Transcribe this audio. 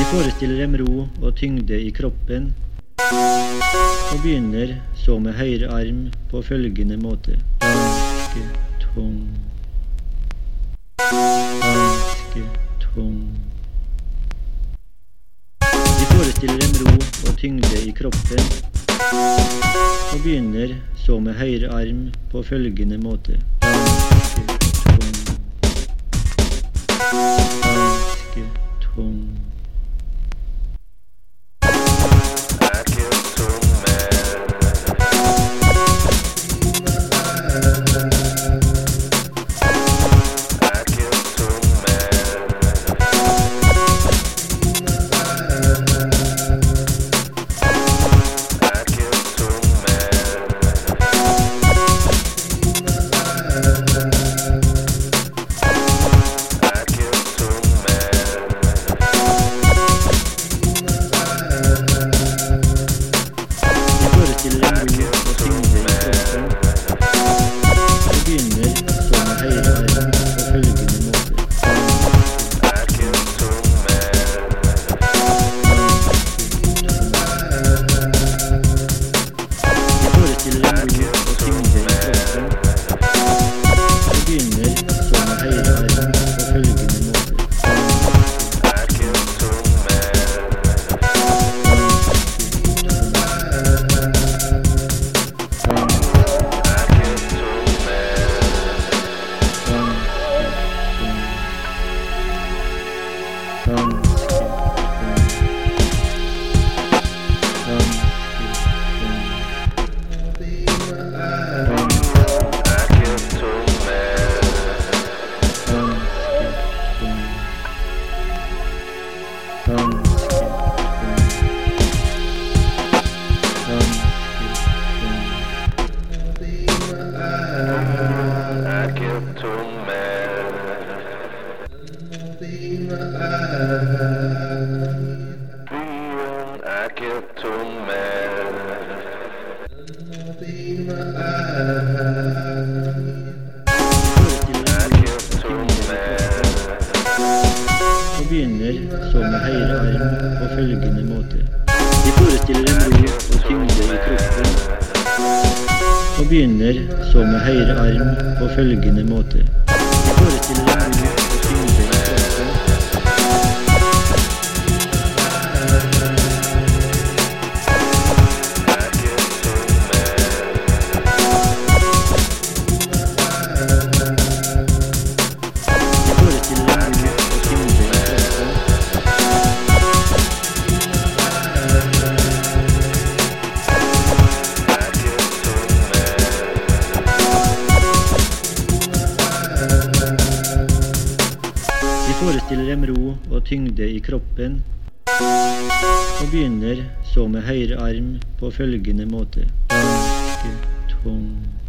De forestiller dem ro og tyngde i kroppen, og begynner så med høyre arm på følgende måte. Ganske tung. Ganske tung. De forestiller dem ro og tyngde i kroppen, og begynner så med høyre arm på følgende måte. Ganske tung. Ganske tung. Begynner så med høyre arm på følgende måte. De forestiller en ro og tyngde i kroppen, og begynner så med høyre arm på følgende måte. De forestiller en ro forestiller dem ro og tyngde i kroppen, og begynner så med høyre arm på følgende måte. Banke, tung.